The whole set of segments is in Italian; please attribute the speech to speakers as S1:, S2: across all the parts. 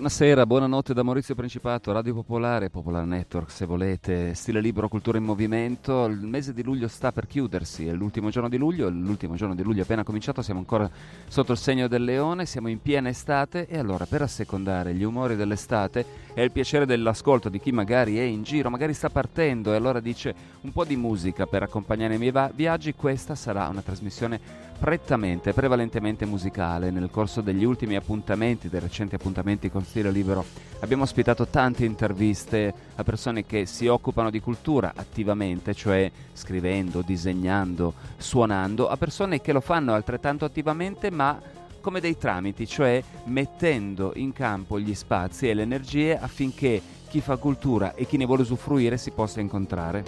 S1: Buonasera, buonanotte da Maurizio Principato, Radio Popolare, Popolare Network se volete, stile libero, cultura in movimento. Il mese di luglio sta per chiudersi, è l'ultimo giorno di luglio, l'ultimo giorno di luglio è appena cominciato, siamo ancora sotto il segno del leone, siamo in piena estate e allora per assecondare gli umori dell'estate e il piacere dell'ascolto di chi magari è in giro, magari sta partendo e allora dice un po' di musica per accompagnare i miei va- viaggi, questa sarà una trasmissione prettamente, prevalentemente musicale. Nel corso degli ultimi appuntamenti, dei recenti appuntamenti con Stile Libero, abbiamo ospitato tante interviste a persone che si occupano di cultura attivamente, cioè scrivendo, disegnando, suonando, a persone che lo fanno altrettanto attivamente, ma come dei tramiti, cioè mettendo in campo gli spazi e le energie affinché chi fa cultura e chi ne vuole usufruire si possa incontrare.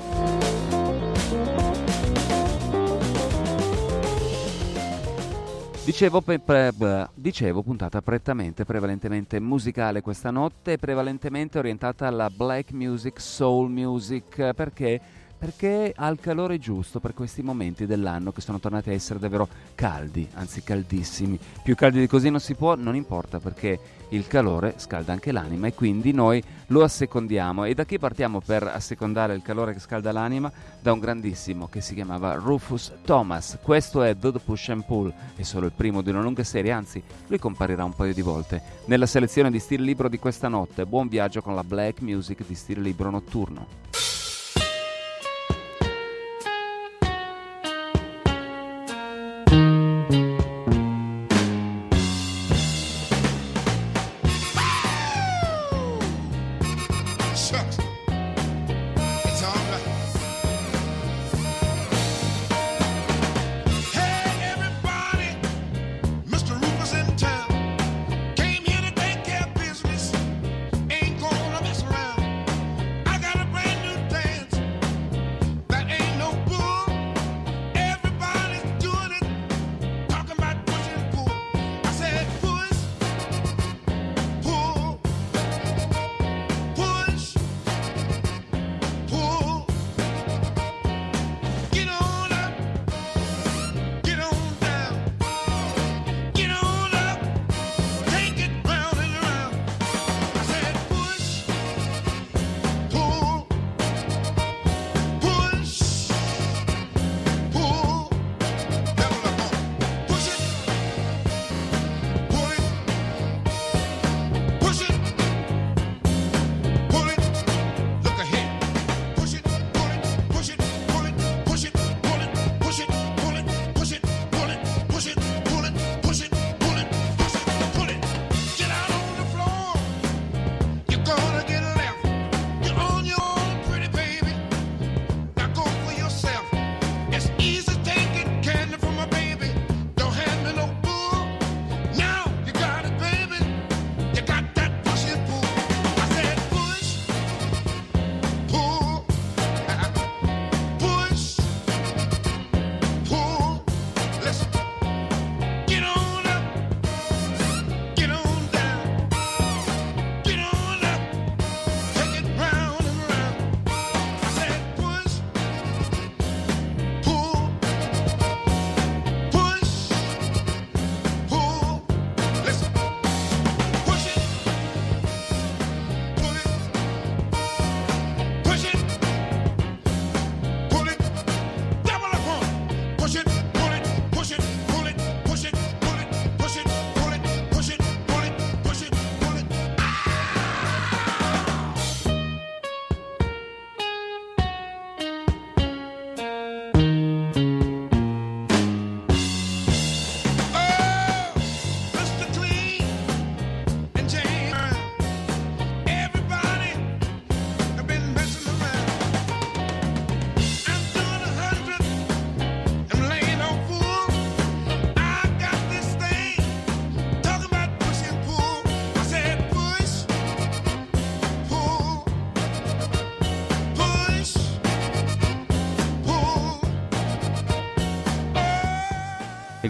S1: Dicevo, pe- pre- dicevo, puntata prettamente, prevalentemente musicale questa notte, prevalentemente orientata alla black music, soul music, perché perché ha il calore giusto per questi momenti dell'anno che sono tornati a essere davvero caldi, anzi caldissimi. Più caldi di così non si può, non importa perché il calore scalda anche l'anima e quindi noi lo assecondiamo. E da chi partiamo per assecondare il calore che scalda l'anima? Da un grandissimo che si chiamava Rufus Thomas. Questo è The Push and Pull, è solo il primo di una lunga serie, anzi lui comparirà un paio di volte nella selezione di stile libro di questa notte. Buon viaggio con la black music di stile libro notturno.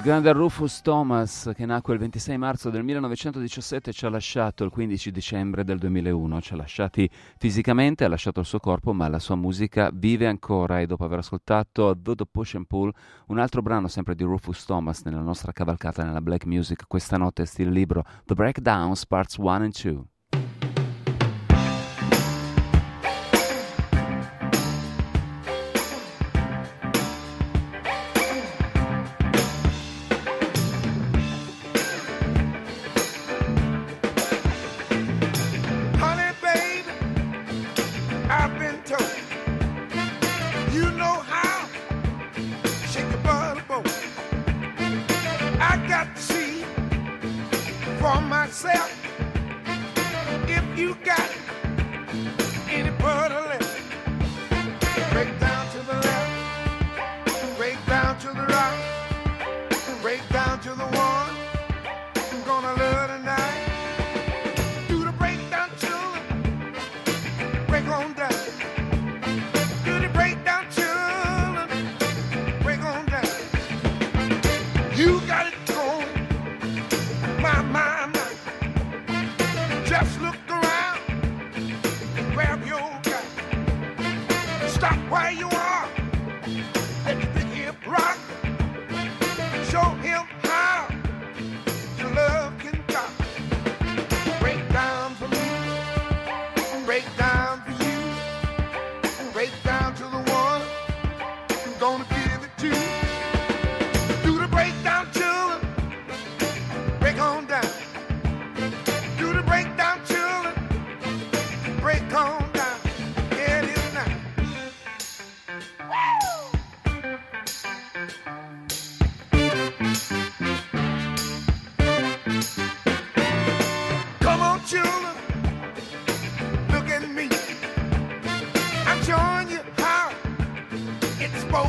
S1: Grande Rufus Thomas, che nacque il 26 marzo del 1917, ci ha lasciato il 15 dicembre del 2001. Ci ha lasciati fisicamente, ha lasciato il suo corpo, ma la sua musica vive ancora. E dopo aver ascoltato The, Push and Pull, un altro brano sempre di Rufus Thomas nella nostra cavalcata nella black music, questa notte stile libro, The Breakdowns Parts 1 and 2.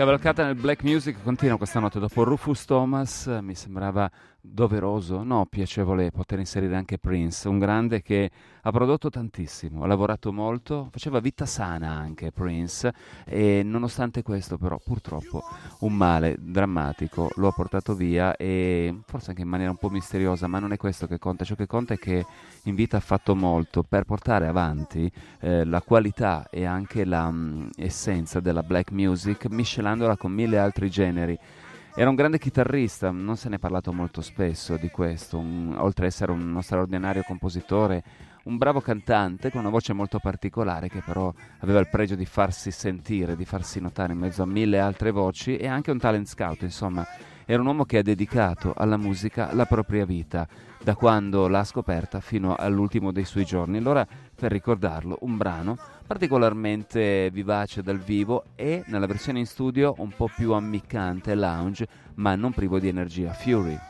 S1: cavalcata nel black music continua questa notte dopo Rufus Thomas, mi sembrava doveroso, no, piacevole poter inserire anche Prince, un grande che ha prodotto tantissimo, ha lavorato molto, faceva vita sana anche Prince e nonostante questo però purtroppo un male drammatico lo ha portato via e forse anche in maniera un po' misteriosa, ma non è questo che conta, ciò che conta è che in vita ha fatto molto per portare avanti eh, la qualità e anche l'essenza mm, della black music miscelandola con mille altri generi era un grande chitarrista, non se ne è parlato molto spesso di questo, un, oltre ad essere uno straordinario compositore, un bravo cantante con una voce molto particolare che però aveva il pregio di farsi sentire, di farsi notare in mezzo a mille altre voci e anche un talent scout, insomma, era un uomo che ha dedicato alla musica la propria vita da quando l'ha scoperta fino all'ultimo dei suoi giorni. Allora, per ricordarlo, un brano particolarmente vivace dal vivo e nella versione in studio un po' più ammiccante, lounge, ma non privo di energia, Fury.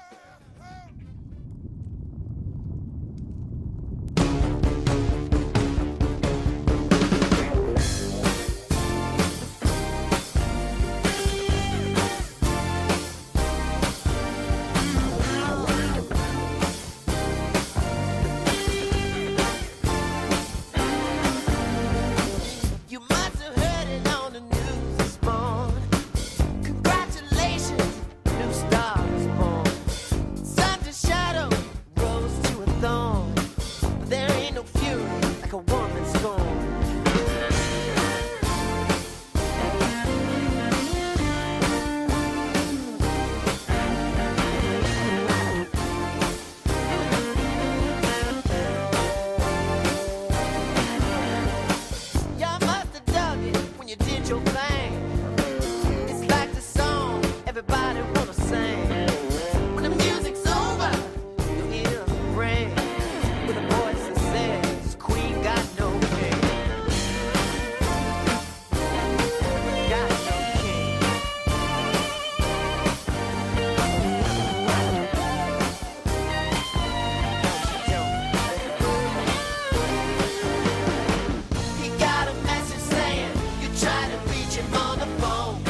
S1: home.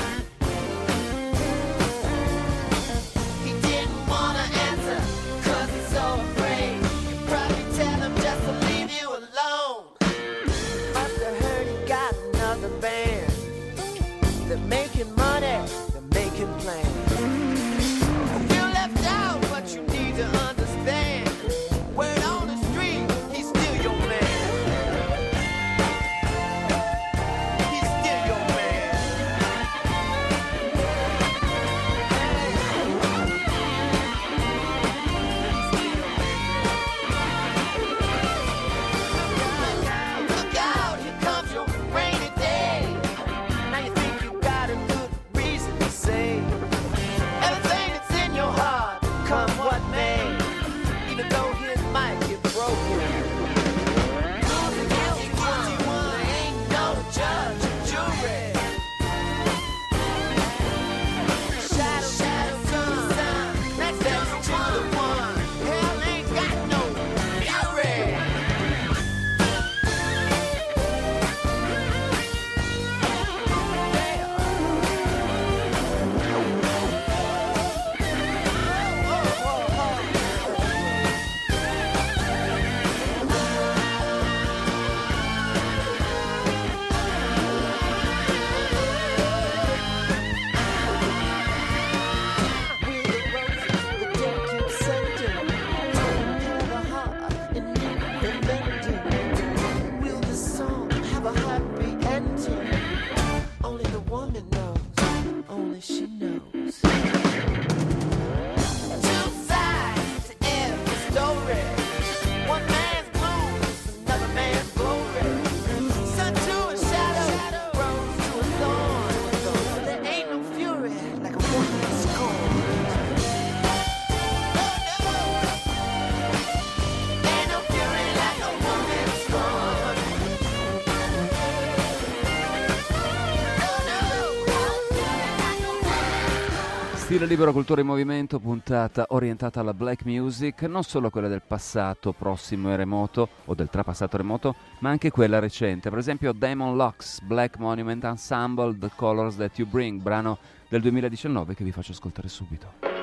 S2: Stile libero, cultura in movimento, puntata orientata alla black music, non solo quella del passato prossimo e remoto o del trapassato remoto, ma anche quella recente. Per esempio Damon Locks, Black Monument Ensemble, The Colors That You Bring, brano del 2019 che vi faccio ascoltare subito.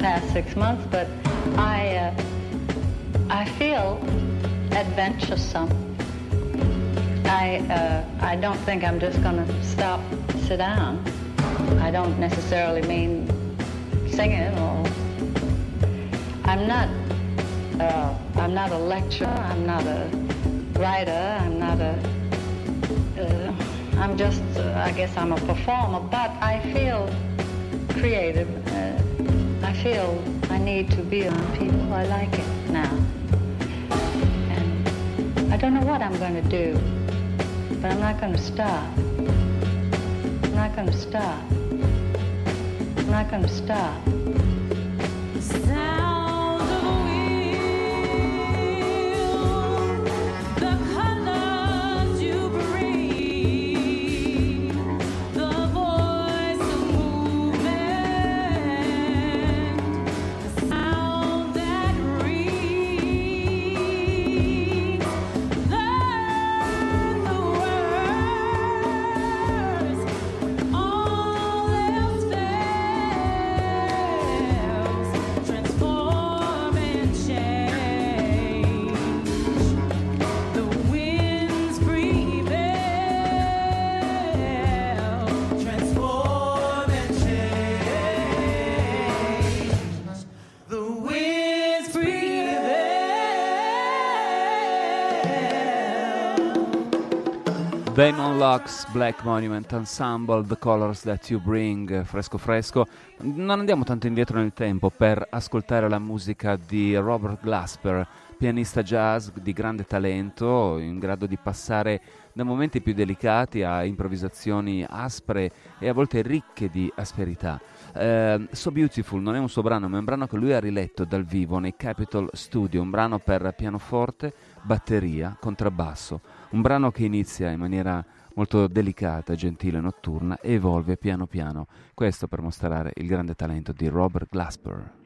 S3: Six months, but I, uh, I feel adventuresome. I, uh, I don't think I'm just going to stop, sit down. I don't necessarily mean singing or. I'm not. Uh, I'm not a lecturer. I'm not a writer. I'm not a. Uh, I'm just. Uh, I guess I'm a performer, but I feel creative. I feel I need to be around people. I like it now. And I don't know what I'm going to do, but I'm not going to stop. I'm not going to stop. I'm not going to stop.
S1: Damon Locks, Black Monument Ensemble, The Colors That You Bring, fresco fresco. Non andiamo tanto indietro nel tempo per ascoltare la musica di Robert Glasper, pianista jazz di grande talento, in grado di passare da momenti più delicati a improvvisazioni aspre e a volte ricche di asperità. Uh, so Beautiful non è un suo brano, ma è un brano che lui ha riletto dal vivo nei Capitol Studio, un brano per pianoforte, batteria, contrabbasso un brano che inizia in maniera molto delicata, gentile, notturna e evolve piano piano. Questo per mostrare il grande talento di Robert Glasper.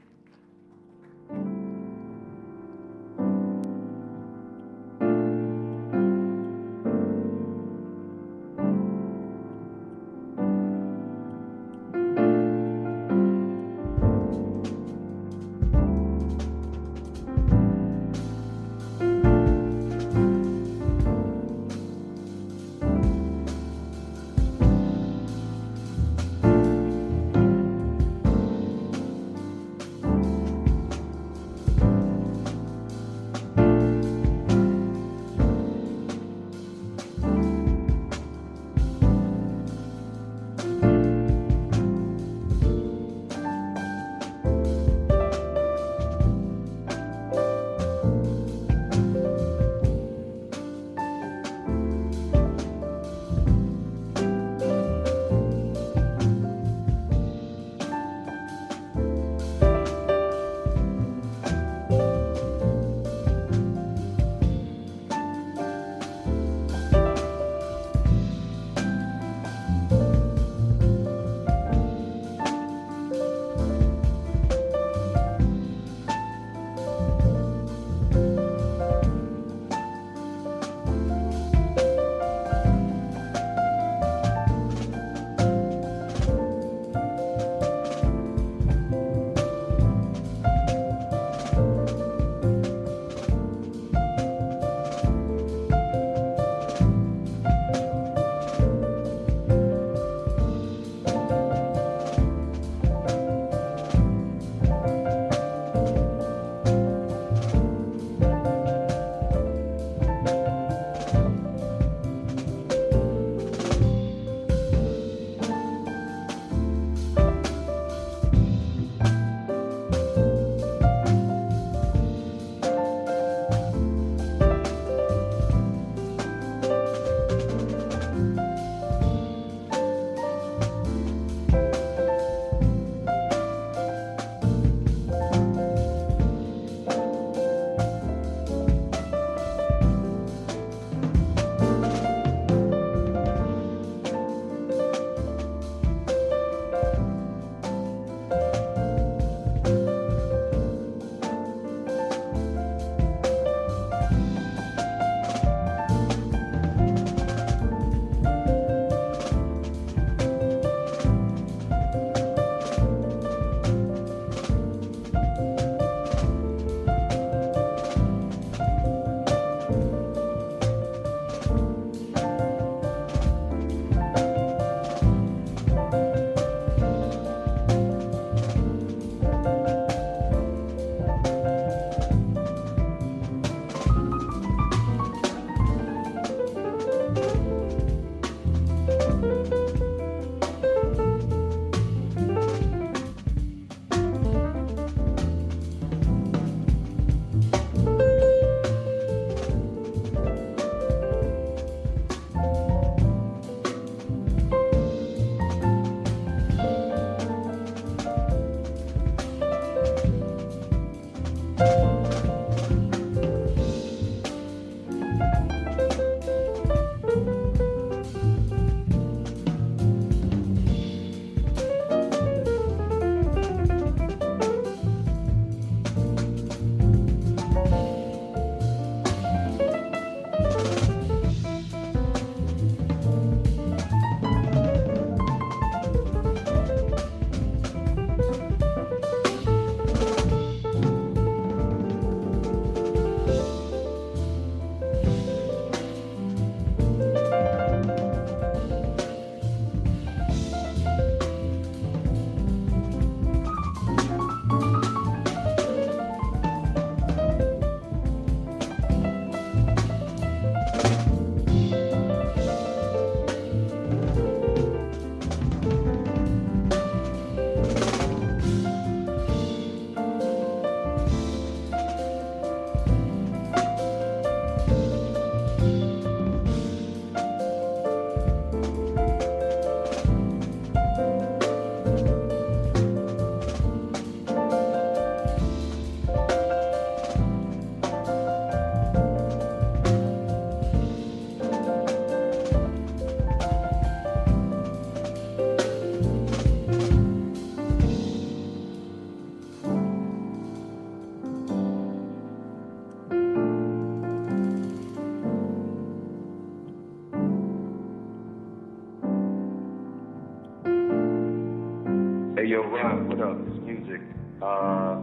S4: Yo, Ron, what up? It's music. Uh,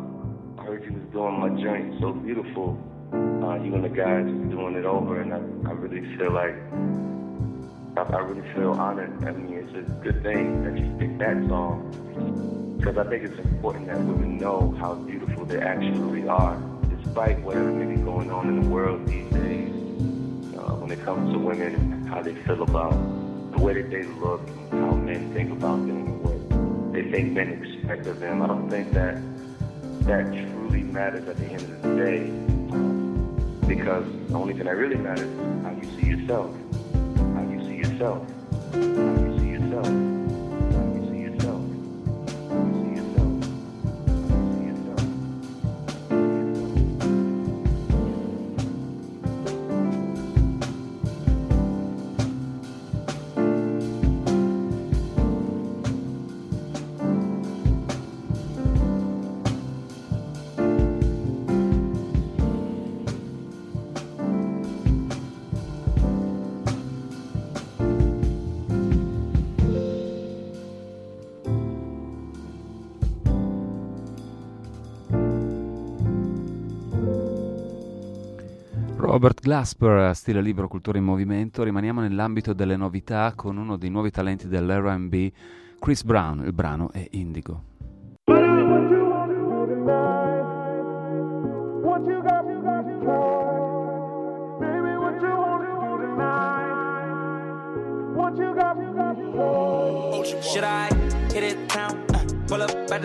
S4: I heard you was doing my joint so beautiful. Uh, you and the guys doing it over, and I, I really feel like I, I really feel honored. I mean, it's a good thing that you picked that song because I think it's important that women know how beautiful they actually are, despite whatever may be going on in the world these days. Uh, when it comes to women how they feel about the way that they look, how men think about them, and what they think men expect of them. I don't think that that truly matters at the end of the day. Because the only thing that really matters is. How you see yourself. How you see yourself.
S5: Robert Glasper, stile libero, cultura in movimento. Rimaniamo nell'ambito delle novità con uno dei nuovi talenti dell'R&B, Chris Brown. Il brano è Indigo.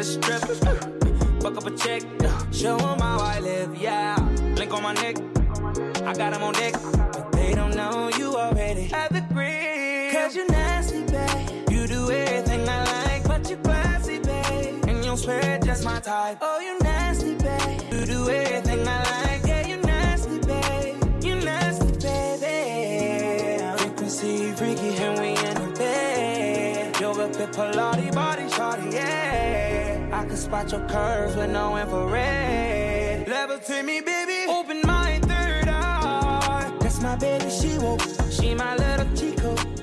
S5: Should? Uh, uh, fuck up a check, uh, show them how I live, yeah. Link on my neck. I got them on deck, but they don't know you already have the green. Cause you're nasty, babe. You do everything I like, but you're classy, babe. And you'll swear just my type. Oh, you nasty, babe. You do everything I like, yeah, you nasty, babe. You're nasty, baby. Frequency, freaky, and we in the bed. Yoga, pit, Pilates, body, shawty, yeah. I can spot your curves with no infrared. Levitate me, baby. Open my my baby, she woke. She my little chico.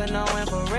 S5: put no infrared.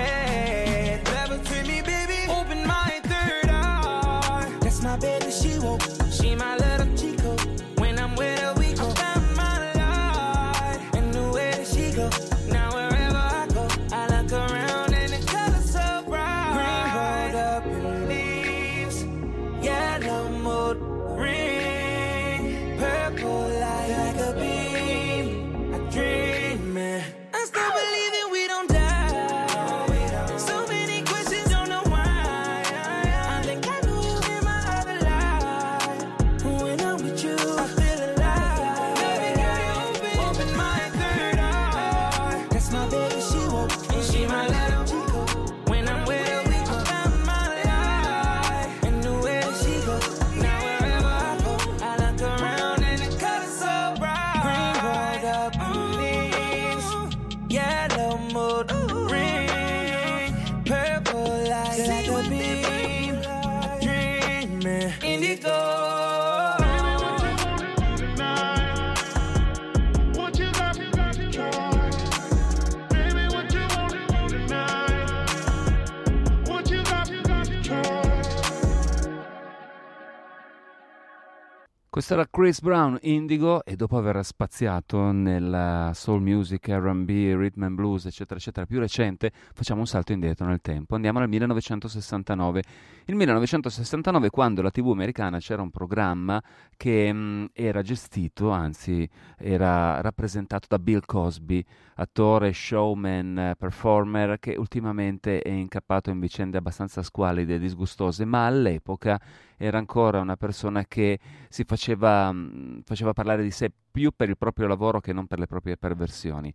S1: Questo era Chris Brown, Indigo, e dopo aver spaziato nella soul music, RB, rhythm and blues, eccetera, eccetera, più recente, facciamo un salto indietro nel tempo. Andiamo nel 1969. Il 1969, quando la TV americana c'era un programma che mh, mm, era gestito, anzi era rappresentato da Bill Cosby, attore, showman, performer, che ultimamente è incappato in vicende abbastanza squalide e disgustose, ma all'epoca era ancora una persona che si faceva, mm, faceva parlare di sé più per il proprio lavoro che non per le proprie perversioni.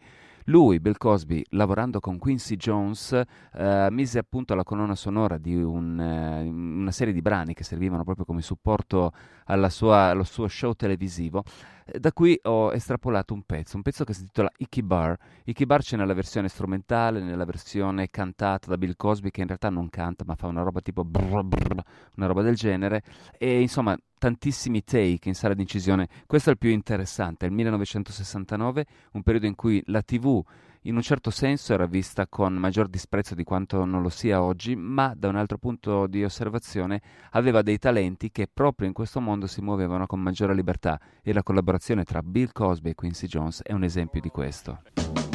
S1: Lui, Bill Cosby, lavorando con Quincy Jones, eh, mise a punto la colonna sonora di un, eh, una serie di brani che servivano proprio come supporto sua, allo suo show televisivo. Eh, da qui ho estrapolato un pezzo, un pezzo che si intitola Icky Bar. Icky Bar c'è nella versione strumentale, nella versione cantata da Bill Cosby, che in realtà non canta, ma fa una roba tipo brr, brr, una roba del genere. E insomma, tantissimi take in sala di incisione. Questo è il più interessante, il 1969, un periodo in cui la TV in un certo senso era vista con maggior disprezzo di quanto non lo sia oggi, ma da un altro punto di osservazione aveva dei talenti che proprio in questo mondo si muovevano con maggiore libertà e la collaborazione tra Bill Cosby e Quincy Jones è un esempio di questo.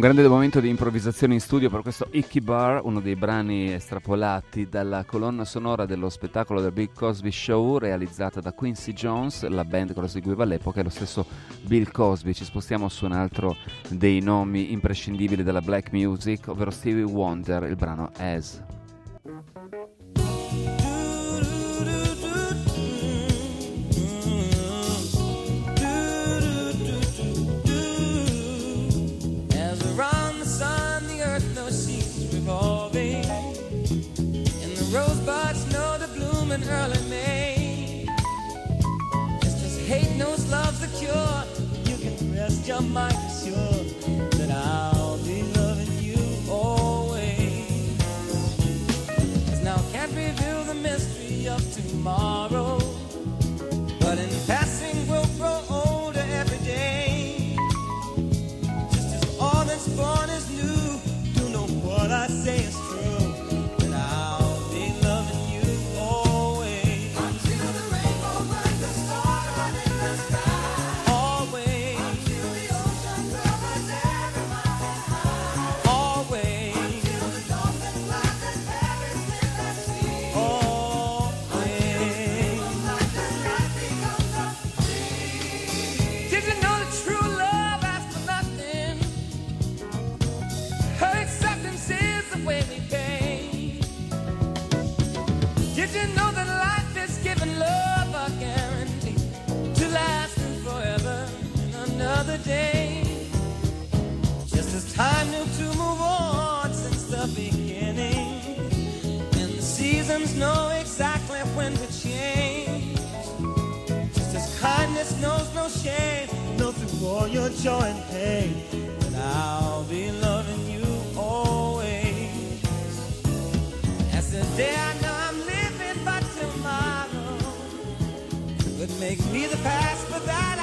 S5: Un grande momento di improvvisazione in studio per questo Icky Bar, uno dei brani estrapolati dalla colonna sonora dello spettacolo del Bill Cosby Show realizzata da Quincy Jones, la band che lo seguiva all'epoca e lo stesso Bill Cosby. Ci spostiamo su un altro dei nomi imprescindibili della black music, ovvero Stevie Wonder, il brano As. Love's the cure, you can rest your mind sure that I'll be loving you always. Cause now I can't reveal the mystery of tomorrow, but in passing we'll grow older every day. Just as all that's born is seasons know exactly when to change. Just as kindness knows no shame, know through all your joy and pain, that I'll be loving you always. As the day I know I'm living, but tomorrow could make me the past, but that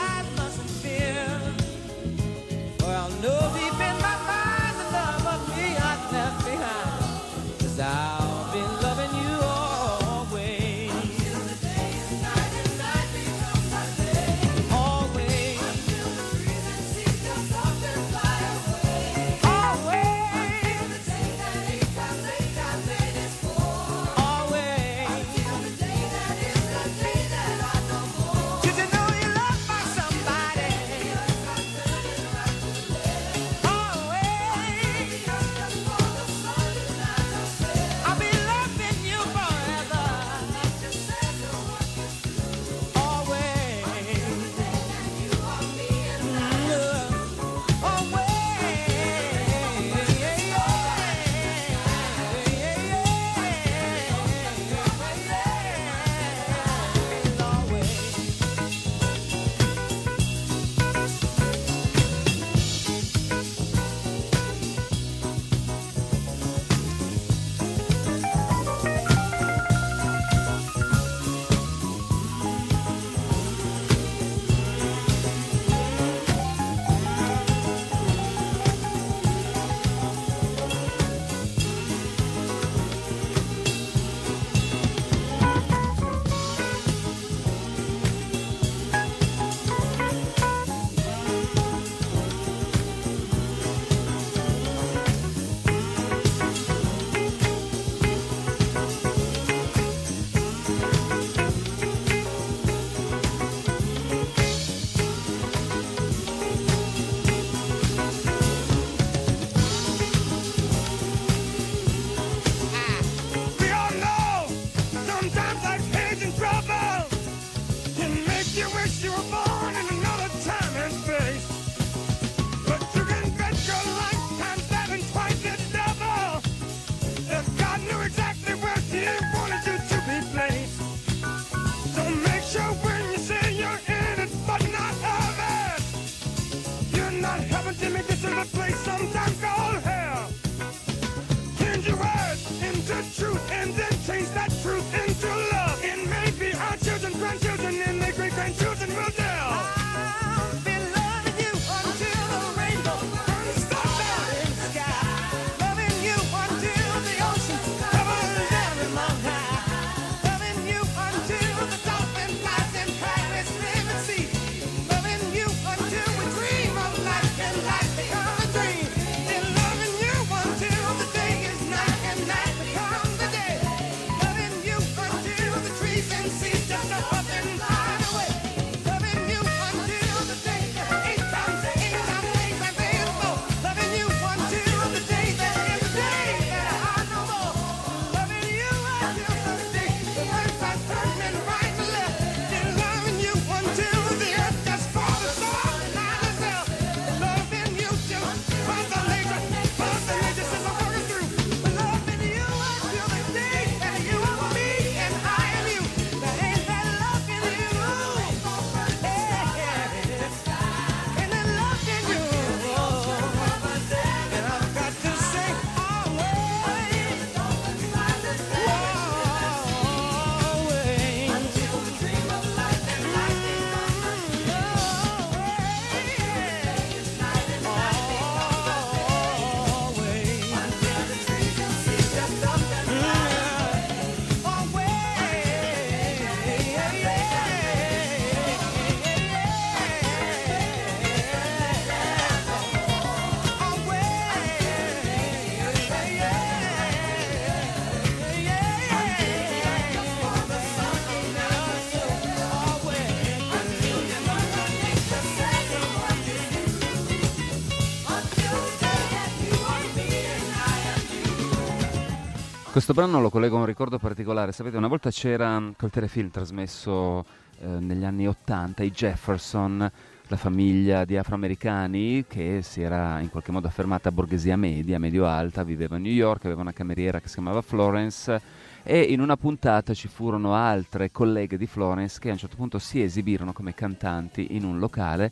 S1: Questo brano lo collego a un ricordo particolare. Sapete, una volta c'era col telefilm trasmesso eh, negli anni Ottanta i Jefferson, la famiglia di afroamericani che si era in qualche modo affermata borghesia media, medio-alta, viveva a New York, aveva una cameriera che si chiamava Florence e in una puntata ci furono altre colleghe di Florence che a un certo punto si esibirono come cantanti in un locale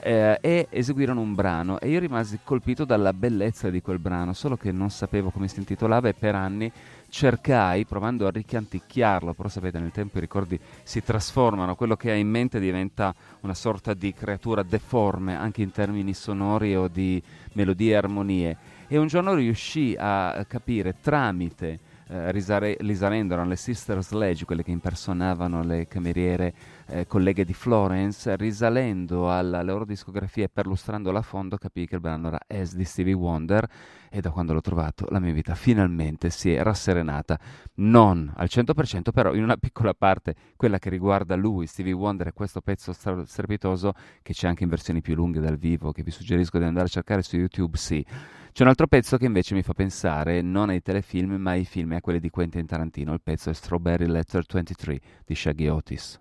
S1: eh, e eseguirono un brano e io rimasi colpito dalla bellezza di quel brano, solo che non sapevo come si intitolava e per anni cercai, provando a ricanticchiarlo, però sapete nel tempo i ricordi si trasformano, quello che hai in mente diventa una sorta di creatura deforme anche in termini sonori o di melodie e armonie. E un giorno riuscì a capire tramite eh, risare- risalendo erano le Sister Sledge, quelle che impersonavano le cameriere eh, colleghe di Florence, risalendo alla loro discografia e perlustrandola a fondo capì che il brano era S di Stevie Wonder e da quando l'ho trovato la mia vita finalmente si è rasserenata, non al 100% però in una piccola parte, quella che riguarda lui, Stevie Wonder e questo pezzo strepitoso che c'è anche in versioni più lunghe dal vivo che vi suggerisco di andare a cercare su YouTube, sì. C'è un altro pezzo che invece mi fa pensare non ai telefilm ma ai film e a quelli di Quentin Tarantino, il pezzo è Strawberry Letter 23 di Shaggy Otis.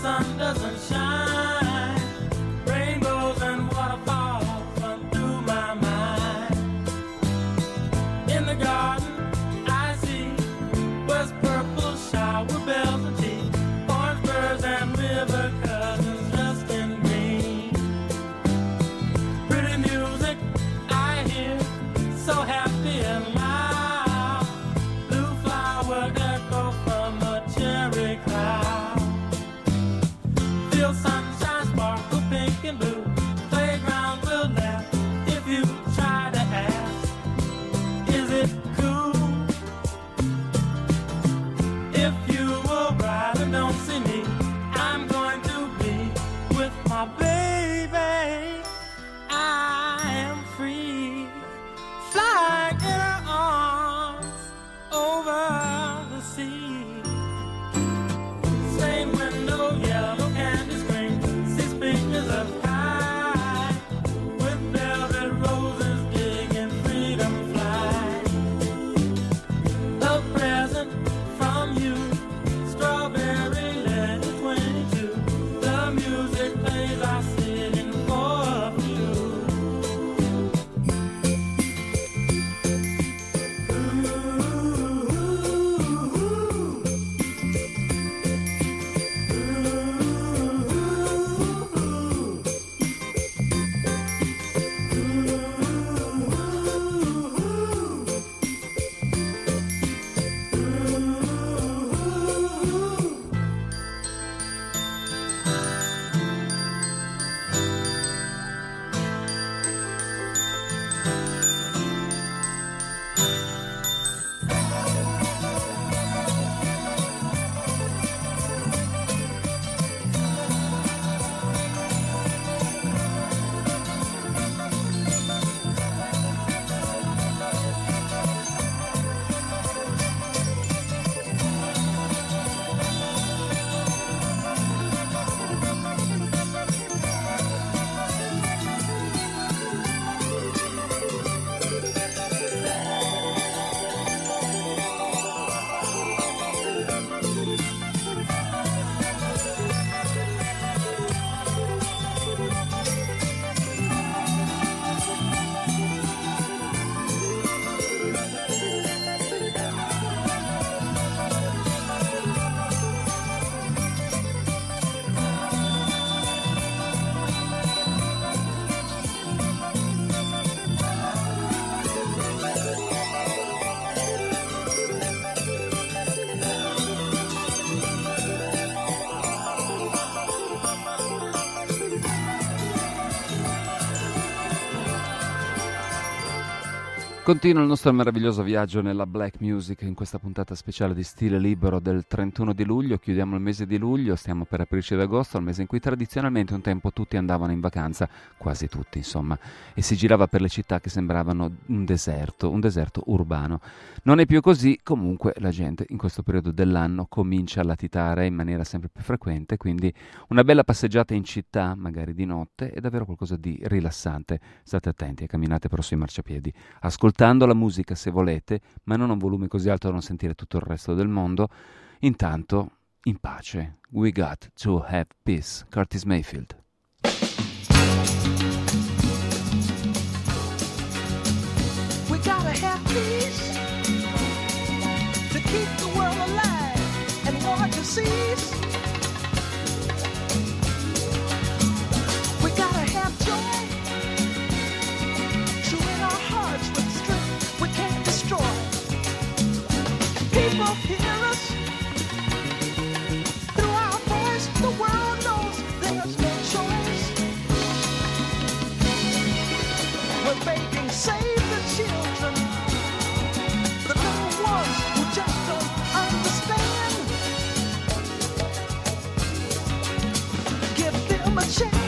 S1: sun doesn't shine.
S6: Continua il nostro meraviglioso viaggio nella black music in questa puntata speciale di stile libero del 31 di luglio. Chiudiamo il mese di luglio, stiamo per aprirci ad agosto, il mese in cui tradizionalmente un tempo tutti andavano in vacanza, quasi tutti insomma, e si girava per le città che sembravano un deserto, un deserto urbano. Non è più così, comunque la gente in questo periodo dell'anno comincia a latitare in maniera sempre più frequente, quindi una bella passeggiata in città, magari di notte, è davvero qualcosa di rilassante. State attenti e camminate però sui marciapiedi. Ascoltando la musica se volete, ma non a un volume così alto da non sentire tutto il resto del mondo. Intanto, in pace. We got to have peace. Curtis Mayfield. We gotta have peace keep the world alive and cease. We gotta have joy, in our hearts we can't destroy. People hear us through our voice. The world knows there's no choice. We're save the children. check.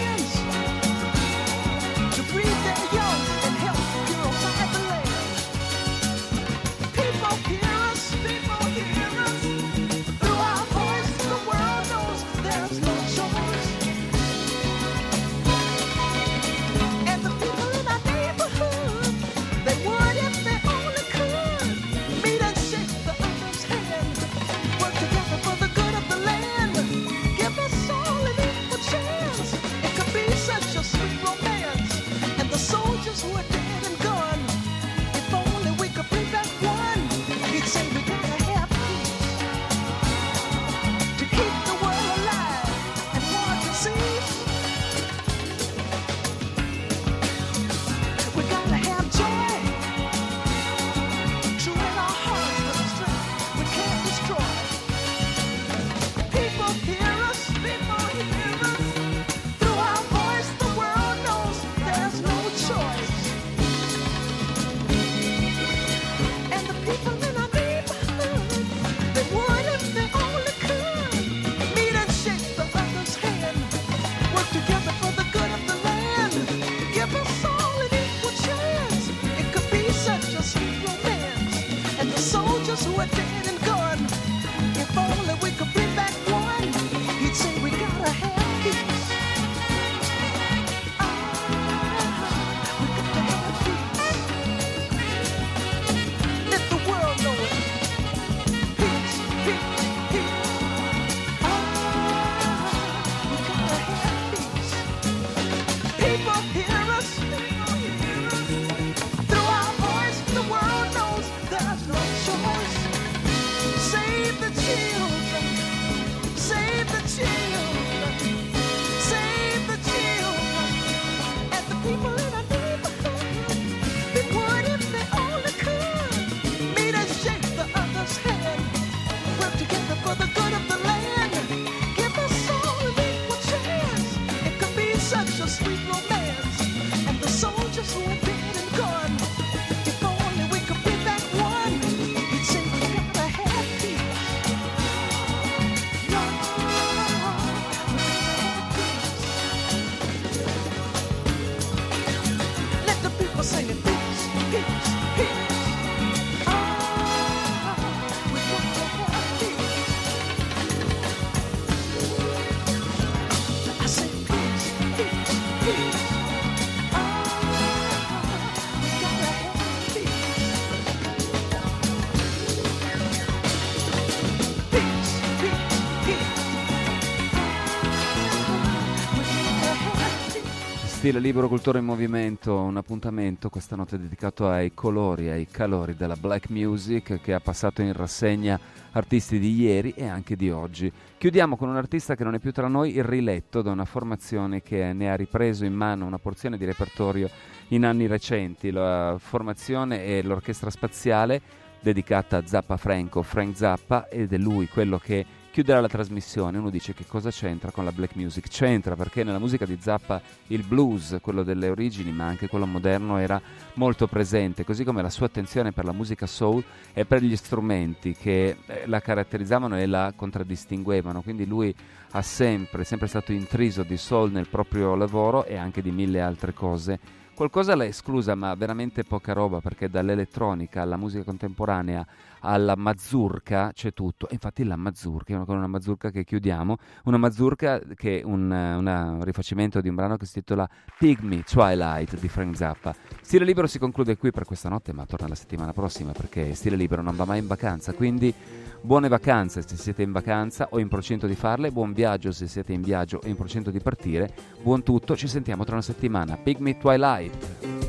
S6: Stile Libero Cultura in Movimento, un appuntamento questa notte dedicato ai colori, ai calori della black music che ha passato in rassegna artisti di ieri e anche di oggi. Chiudiamo con un artista che non è più tra noi, il riletto da una formazione che ne ha ripreso in mano una porzione di repertorio in anni recenti. La formazione è l'Orchestra Spaziale dedicata a Zappa Franco, Frank Zappa, ed è lui quello che
S1: chiuderà la trasmissione. Uno dice che cosa c'entra con la black music? C'entra perché nella musica di Zappa il blues, quello delle origini, ma anche quello moderno, era molto presente, così come la sua attenzione per la musica soul e per gli strumenti che eh, la caratterizzavano e la contraddistinguevano. Quindi lui ha sempre, sempre stato intriso di soul nel proprio lavoro e anche di mille altre cose Qualcosa l'ha esclusa, ma veramente poca roba, perché dall'elettronica alla musica contemporanea alla mazurka c'è tutto. Infatti la mazurka, è una mazurka che chiudiamo, una mazurka che è un, un, rifacimento di un brano che si intitola Pygmy Twilight di Frank Zappa. Stile Libero si conclude qui per questa notte, ma torna la settimana prossima perché Stile Libero non va mai in vacanza, quindi buone vacanze se siete in vacanza o in procinto di farle, buon viaggio se siete in viaggio o in procinto di partire, buon tutto, ci sentiamo tra una settimana. Pygmy Twilight.